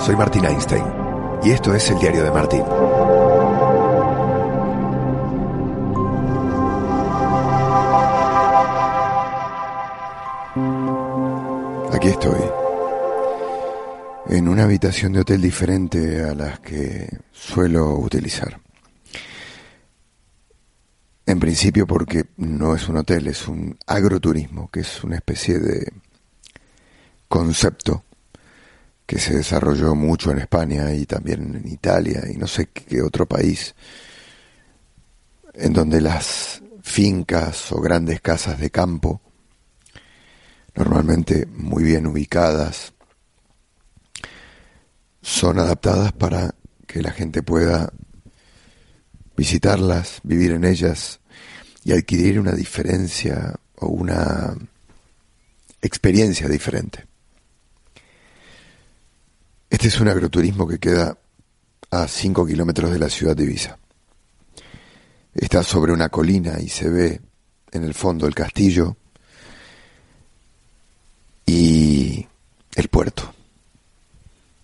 soy Martín Einstein y esto es el diario de Martín. Aquí estoy, en una habitación de hotel diferente a las que suelo utilizar. En principio porque no es un hotel, es un agroturismo, que es una especie de concepto que se desarrolló mucho en España y también en Italia y no sé qué otro país, en donde las fincas o grandes casas de campo, normalmente muy bien ubicadas, son adaptadas para que la gente pueda visitarlas, vivir en ellas y adquirir una diferencia o una experiencia diferente. Este es un agroturismo que queda a 5 kilómetros de la ciudad de Ibiza. Está sobre una colina y se ve en el fondo el castillo y el puerto.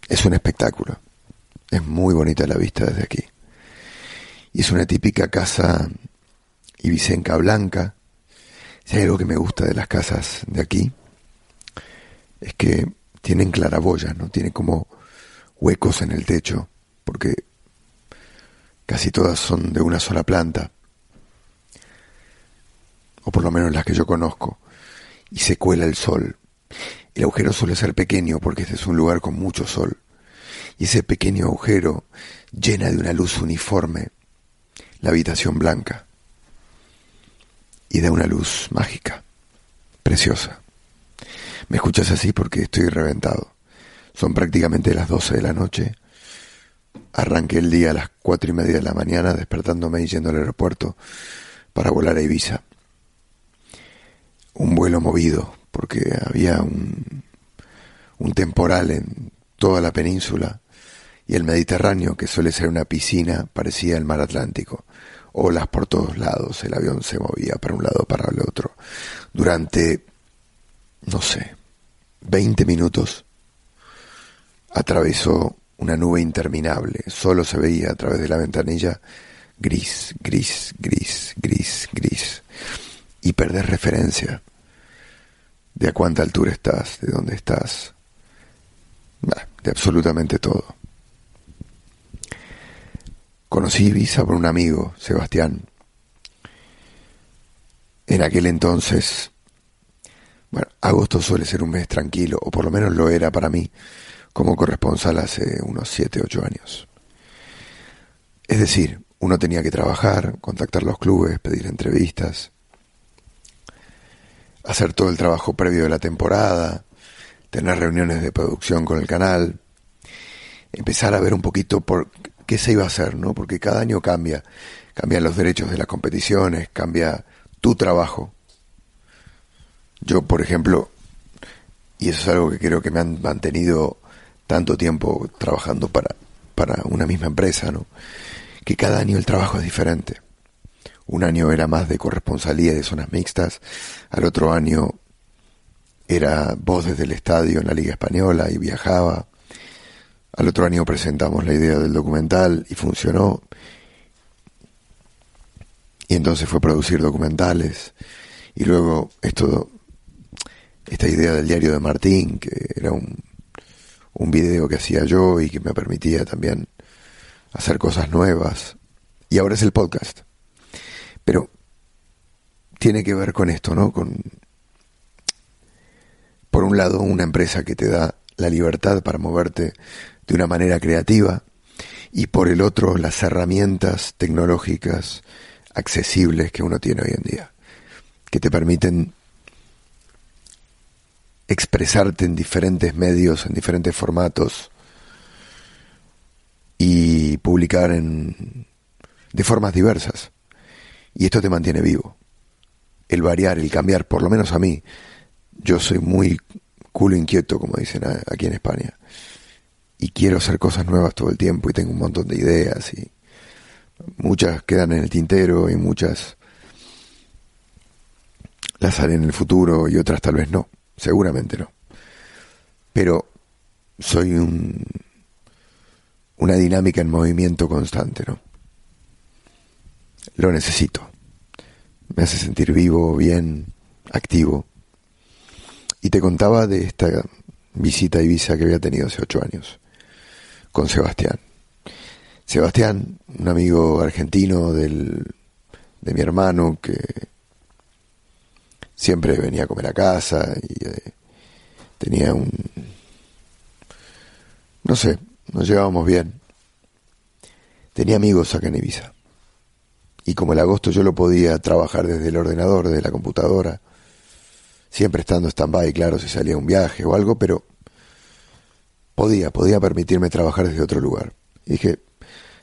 Es un espectáculo. Es muy bonita la vista desde aquí. Y es una típica casa ibicenca blanca. Si hay algo que me gusta de las casas de aquí, es que tienen claraboyas, ¿no? Tiene como huecos en el techo, porque casi todas son de una sola planta, o por lo menos las que yo conozco, y se cuela el sol. El agujero suele ser pequeño porque este es un lugar con mucho sol, y ese pequeño agujero llena de una luz uniforme la habitación blanca y da una luz mágica, preciosa. Me escuchas así porque estoy reventado. Son prácticamente las 12 de la noche. Arranqué el día a las cuatro y media de la mañana despertándome y yendo al aeropuerto para volar a Ibiza. Un vuelo movido porque había un, un temporal en toda la península y el Mediterráneo, que suele ser una piscina, parecía el mar Atlántico olas por todos lados, el avión se movía para un lado, para el otro. Durante, no sé, 20 minutos atravesó una nube interminable, solo se veía a través de la ventanilla gris, gris, gris, gris, gris, y perder referencia de a cuánta altura estás, de dónde estás, de absolutamente todo. Conocí Ibiza por un amigo, Sebastián. En aquel entonces, bueno, agosto suele ser un mes tranquilo, o por lo menos lo era para mí, como corresponsal hace unos 7, 8 años. Es decir, uno tenía que trabajar, contactar los clubes, pedir entrevistas, hacer todo el trabajo previo de la temporada, tener reuniones de producción con el canal, empezar a ver un poquito por qué se iba a hacer, ¿no? Porque cada año cambia, cambian los derechos de las competiciones, cambia tu trabajo. Yo, por ejemplo, y eso es algo que creo que me han mantenido tanto tiempo trabajando para, para una misma empresa, ¿no? Que cada año el trabajo es diferente. Un año era más de corresponsalía de zonas mixtas, al otro año era voz desde el estadio en la Liga Española y viajaba. Al otro año presentamos la idea del documental y funcionó. Y entonces fue producir documentales. Y luego esto, esta idea del diario de Martín, que era un, un video que hacía yo y que me permitía también hacer cosas nuevas. Y ahora es el podcast. Pero tiene que ver con esto, ¿no? Con, por un lado, una empresa que te da la libertad para moverte de una manera creativa y por el otro las herramientas tecnológicas accesibles que uno tiene hoy en día, que te permiten expresarte en diferentes medios, en diferentes formatos y publicar en, de formas diversas. Y esto te mantiene vivo. El variar, el cambiar, por lo menos a mí, yo soy muy culo inquieto, como dicen aquí en España y quiero hacer cosas nuevas todo el tiempo y tengo un montón de ideas y muchas quedan en el tintero y muchas las haré en el futuro y otras tal vez no, seguramente no. Pero soy un una dinámica en movimiento constante, ¿no? Lo necesito. Me hace sentir vivo, bien, activo. Y te contaba de esta visita a Ibiza que había tenido hace ocho años con Sebastián. Sebastián, un amigo argentino del, de mi hermano que siempre venía a comer a casa y eh, tenía un... no sé, nos llevábamos bien. Tenía amigos acá en Ibiza. Y como el agosto yo lo podía trabajar desde el ordenador, desde la computadora, siempre estando stand-by, claro, si salía un viaje o algo, pero podía, podía permitirme trabajar desde otro lugar. Y dije,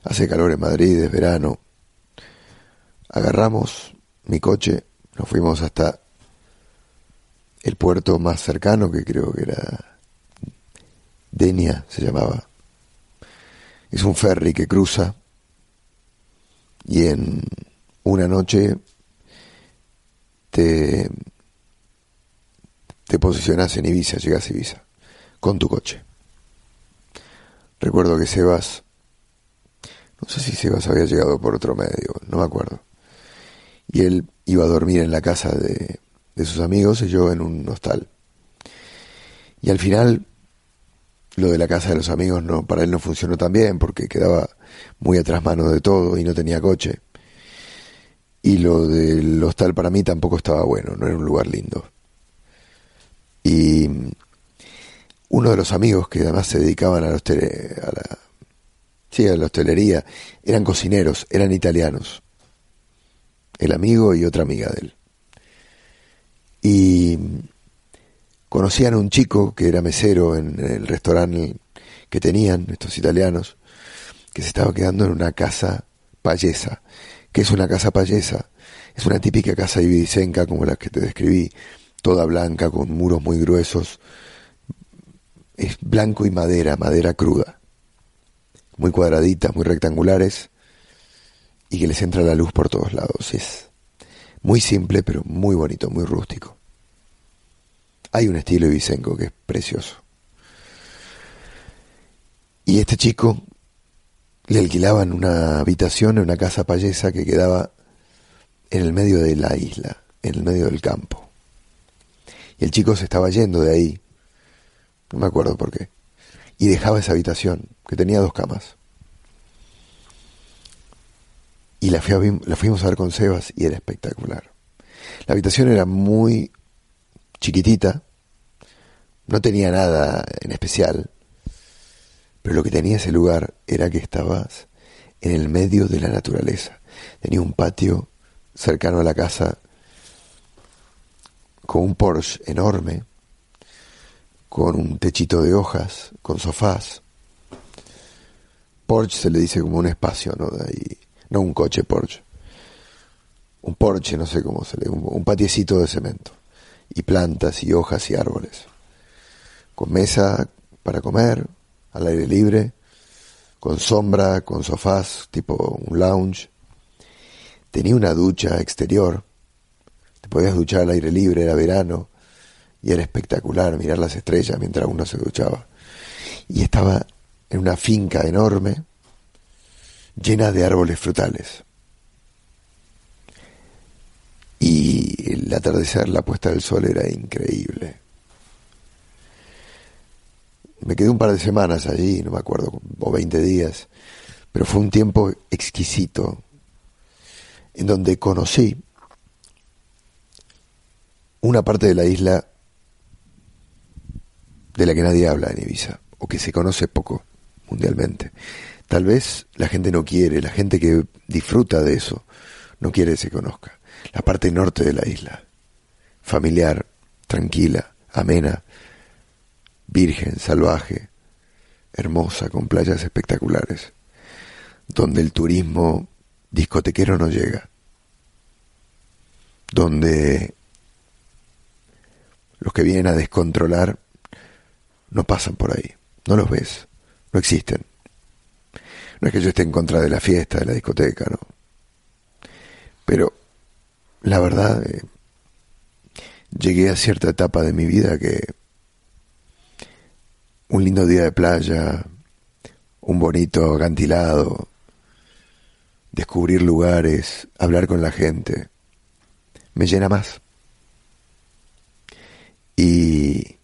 hace calor en Madrid, es verano. Agarramos mi coche, nos fuimos hasta el puerto más cercano, que creo que era Denia, se llamaba. Es un ferry que cruza y en una noche te, te posicionas en Ibiza, llegas a Ibiza, con tu coche. Recuerdo que Sebas, no sé si Sebas había llegado por otro medio, no me acuerdo. Y él iba a dormir en la casa de, de sus amigos y yo en un hostal. Y al final, lo de la casa de los amigos no, para él no funcionó tan bien porque quedaba muy atrás mano de todo y no tenía coche. Y lo del hostal para mí tampoco estaba bueno, no era un lugar lindo. Y uno de los amigos que además se dedicaban a la, a la, sí, a la hostelería eran cocineros, eran italianos. El amigo y otra amiga de él y conocían a un chico que era mesero en el restaurante que tenían estos italianos, que se estaba quedando en una casa payesa. ¿Qué es una casa payesa? Es una típica casa ibicenca como la que te describí, toda blanca, con muros muy gruesos. Es blanco y madera, madera cruda. Muy cuadraditas, muy rectangulares, y que les entra la luz por todos lados. Es muy simple, pero muy bonito, muy rústico. Hay un estilo ibicenco que es precioso. Y este chico le alquilaban una habitación en una casa payesa que quedaba en el medio de la isla, en el medio del campo. Y el chico se estaba yendo de ahí, no me acuerdo por qué, y dejaba esa habitación, que tenía dos camas. Y la, fuimos a ver con Sebas y era espectacular. La habitación era muy chiquitita, no tenía nada en especial, pero lo que tenía ese lugar era que estabas en el medio de la naturaleza. Tenía un patio cercano a la casa con un Porsche enorme, con un techito de hojas, con sofás. Porsche se le dice como un espacio, ¿no? De ahí no un coche Porsche, un porche, no sé cómo se le, un, un patiecito de cemento, y plantas y hojas y árboles, con mesa para comer, al aire libre, con sombra, con sofás, tipo un lounge. Tenía una ducha exterior, te podías duchar al aire libre, era verano, y era espectacular mirar las estrellas mientras uno se duchaba. Y estaba en una finca enorme, llena de árboles frutales. Y el atardecer, la puesta del sol era increíble. Me quedé un par de semanas allí, no me acuerdo, o 20 días, pero fue un tiempo exquisito en donde conocí una parte de la isla de la que nadie habla en Ibiza, o que se conoce poco mundialmente. Tal vez la gente no quiere, la gente que disfruta de eso, no quiere que se conozca. La parte norte de la isla, familiar, tranquila, amena, virgen, salvaje, hermosa, con playas espectaculares, donde el turismo discotequero no llega, donde los que vienen a descontrolar no pasan por ahí, no los ves, no existen. No es que yo esté en contra de la fiesta, de la discoteca, no. Pero la verdad, eh, llegué a cierta etapa de mi vida que un lindo día de playa, un bonito acantilado, descubrir lugares, hablar con la gente, me llena más. Y,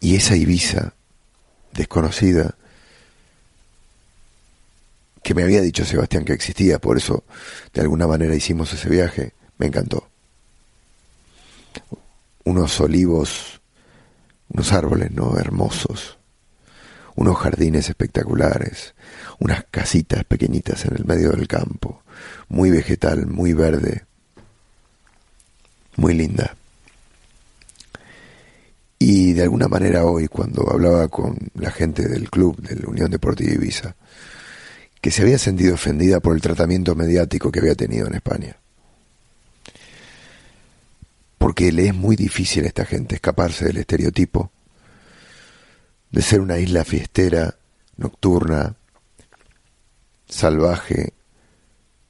y esa Ibiza desconocida que me había dicho Sebastián que existía, por eso de alguna manera hicimos ese viaje, me encantó. Unos olivos, unos árboles, ¿no? Hermosos, unos jardines espectaculares, unas casitas pequeñitas en el medio del campo, muy vegetal, muy verde, muy linda. Y de alguna manera hoy, cuando hablaba con la gente del club de la Unión Deportiva Ibiza, que se había sentido ofendida por el tratamiento mediático que había tenido en España. Porque le es muy difícil a esta gente escaparse del estereotipo de ser una isla fiestera, nocturna, salvaje,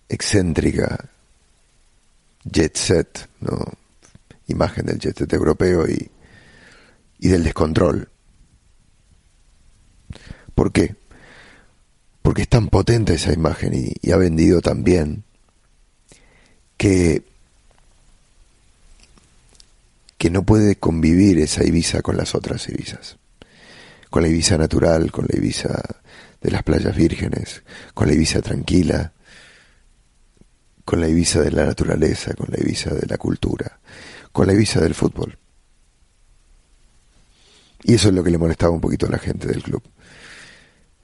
excéntrica, jet set, ¿no? imagen del jet set europeo y, y del descontrol. ¿Por qué? Porque es tan potente esa imagen y, ha vendido tan bien que, que no puede convivir esa Ibiza con las otras Ibizas. Con la Ibiza natural, con la Ibiza de las playas vírgenes, con la Ibiza tranquila, con la Ibiza de la naturaleza, con la Ibiza de la cultura, con la Ibiza del fútbol. Y eso es lo que le molestaba un poquito a la gente del club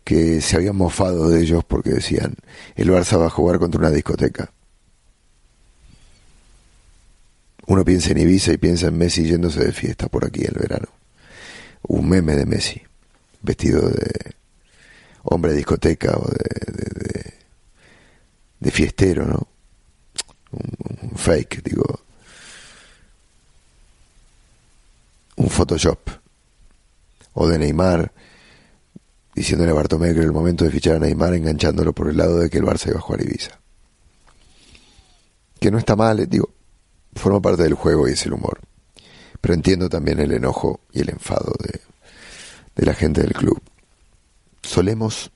que se habían mofado de ellos porque decían, el Barça va a jugar contra una discoteca. Uno piensa en Ibiza y piensa en Messi yéndose de fiesta por aquí el verano. Un meme de Messi, vestido de hombre de discoteca o de, de, fiestero, ¿no? Un fake, digo. Un Photoshop. O de Neymar diciéndole a Bartomeu que era el momento de fichar a Neymar, enganchándolo por el lado de que el Barça iba a jugar Ibiza. Que no está mal, eh, digo, forma parte del juego y es el humor. Pero entiendo también el enojo y el enfado de, de la gente del club. Solemos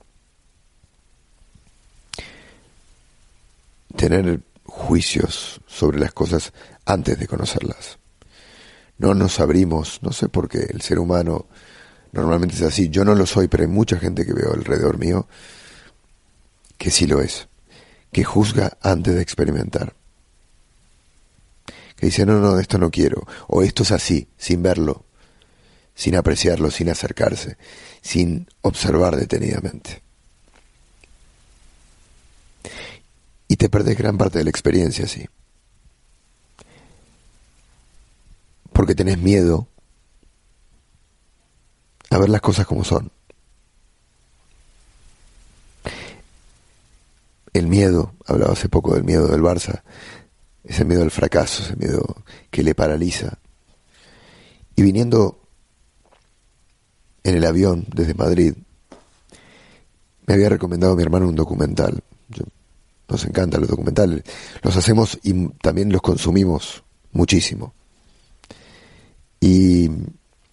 tener juicios sobre las cosas antes de conocerlas. No nos abrimos, no sé por qué el ser humano Normalmente es así. Yo no lo soy, pero hay mucha gente que veo alrededor mío que sí lo es. Que juzga antes de experimentar. Que dice, no, no, esto no quiero. O esto es así, sin verlo, sin apreciarlo, sin acercarse, sin observar detenidamente. Y te perdes gran parte de la experiencia así. Porque tenés miedo a ver las cosas como son. El miedo, hablaba hace poco del miedo del Barça, ese miedo al fracaso, ese miedo que le paraliza. Y viniendo en el avión desde Madrid, me había recomendado mi hermano un documental. nos encantan los documentales. Los hacemos y también los consumimos muchísimo. Y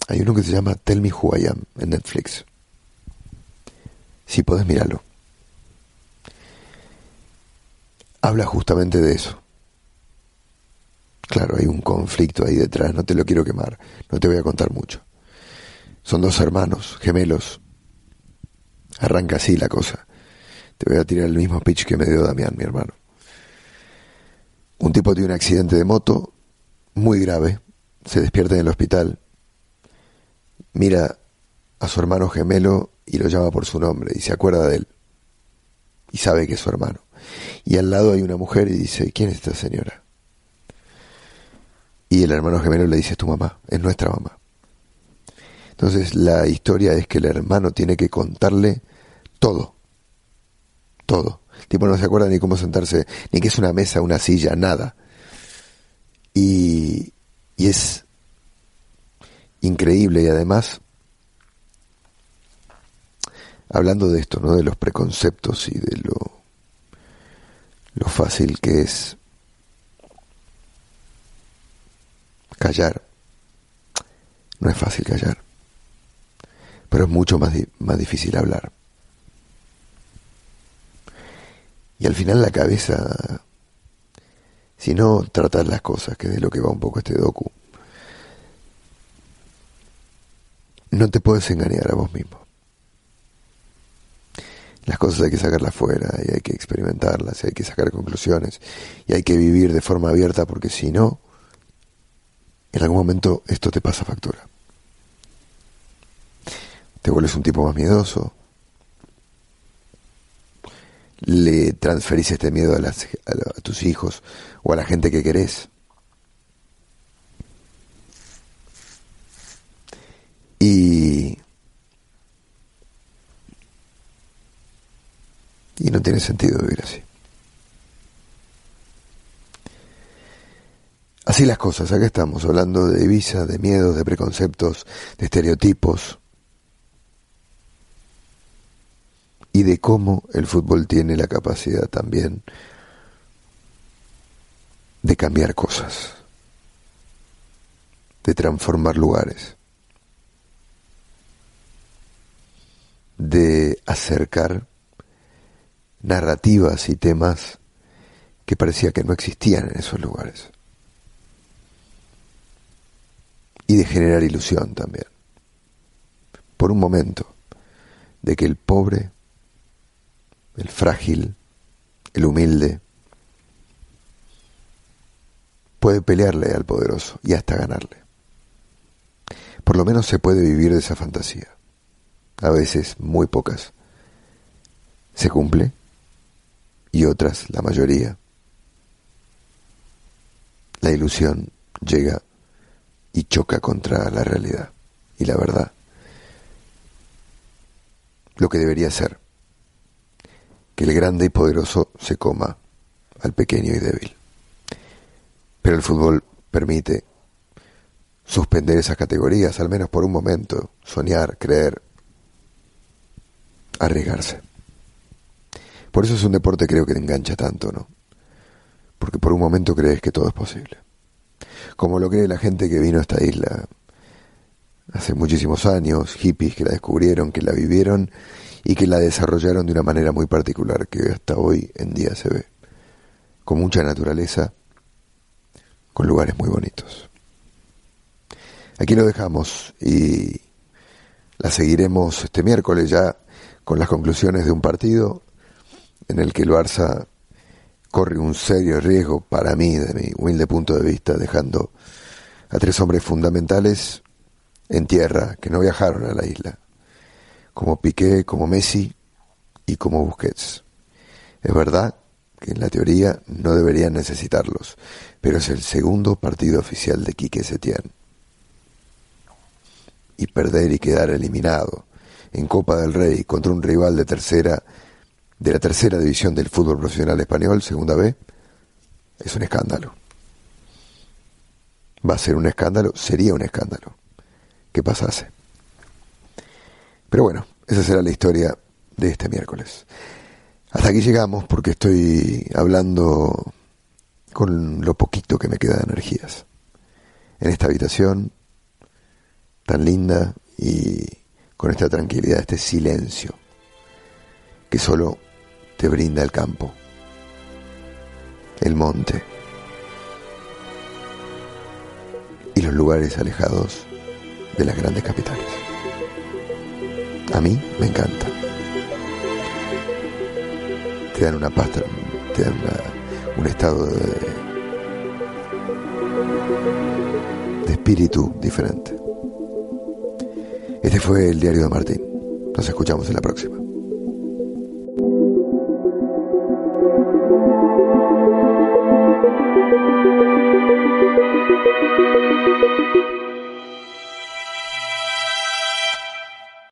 hay uno que se llama Tell Me Who I Am en Netflix. Si puedes mirarlo. Habla justamente de eso. Claro, hay un conflicto ahí detrás, no te lo quiero quemar, no te voy a contar mucho. Son dos hermanos, gemelos. Arranca así la cosa. Te voy a tirar el mismo pitch que me dio Damián, mi hermano. Un tipo tiene un accidente de moto muy grave, se despierta en el hospital, mira a su hermano gemelo y lo llama por su nombre y se acuerda de él y sabe que es su hermano. Y al lado hay una mujer y dice, ¿quién es esta señora? Y el hermano gemelo le dice, es tu mamá, es nuestra mamá. Entonces la historia es que el hermano tiene que contarle todo, todo. Tipo no se acuerda ni cómo sentarse, ni que es una mesa, una silla, nada. Y, y es increíble y además, hablando de esto, ¿no? De los preconceptos y de lo, lo fácil que es callar. No es fácil callar. Pero es mucho más, más difícil hablar. Y al final la cabeza, si no tratar las cosas, que es de lo que va un poco este docu, no te puedes engañar a vos mismo. Las cosas hay que sacarlas fuera y hay que experimentarlas y hay que sacar conclusiones y hay que vivir de forma abierta porque si no, en algún momento esto te pasa factura. Te vuelves un tipo más miedoso, le transferís este miedo a, las, a, tus hijos o a la gente que querés. Y, y no tiene sentido vivir así. Así las cosas, acá estamos hablando de divisa, de miedos, de preconceptos, de estereotipos, y de cómo el fútbol tiene la capacidad también de cambiar cosas, de transformar lugares, de acercar narrativas y temas que parecía que no existían en esos lugares. Y de generar ilusión también. Por un momento, de que el pobre el frágil, el humilde, puede pelearle al poderoso y hasta ganarle. Por lo menos se puede vivir de esa fantasía. A veces, muy pocas, se cumple y otras, la mayoría, la ilusión llega y choca contra la realidad y la verdad. Lo que debería ser que el grande y poderoso se coma al pequeño y débil. Pero el fútbol permite suspender esas categorías, al menos por un momento, soñar, creer, arriesgarse. Por eso es un deporte creo que te engancha tanto, ¿no? Porque por un momento crees que todo es posible. Como lo cree la gente que vino a esta isla hace muchísimos años, hippies que la descubrieron, que la vivieron y que la desarrollaron de una manera muy particular que hasta hoy en día se ve, con mucha naturaleza, con lugares muy bonitos. Aquí lo dejamos y la seguiremos este miércoles ya con las conclusiones de un partido en el que el Barça corre un serio riesgo para mí, de mi humilde punto de vista, dejando a tres hombres fundamentales en tierra que no viajaron a la isla como Piqué, como Messi y como Busquets. Es verdad que en la teoría no deberían necesitarlos, pero es el segundo partido oficial de Quique Setién. Y perder y quedar eliminado en Copa del Rey contra un rival de tercera de la tercera división del fútbol profesional español, segunda B, es un escándalo. Va a ser un escándalo, sería un escándalo que pasase. Pero bueno, esa será la historia de este miércoles. Hasta aquí llegamos porque estoy hablando con lo poquito que me queda de energías. En esta habitación tan linda y con esta tranquilidad, este silencio que solo te brinda el campo, el monte y los lugares alejados de las grandes capitales. A mí me encanta. Te dan una pasta, te dan un estado de, de espíritu diferente. Este fue el diario de Martín. Nos escuchamos en la próxima.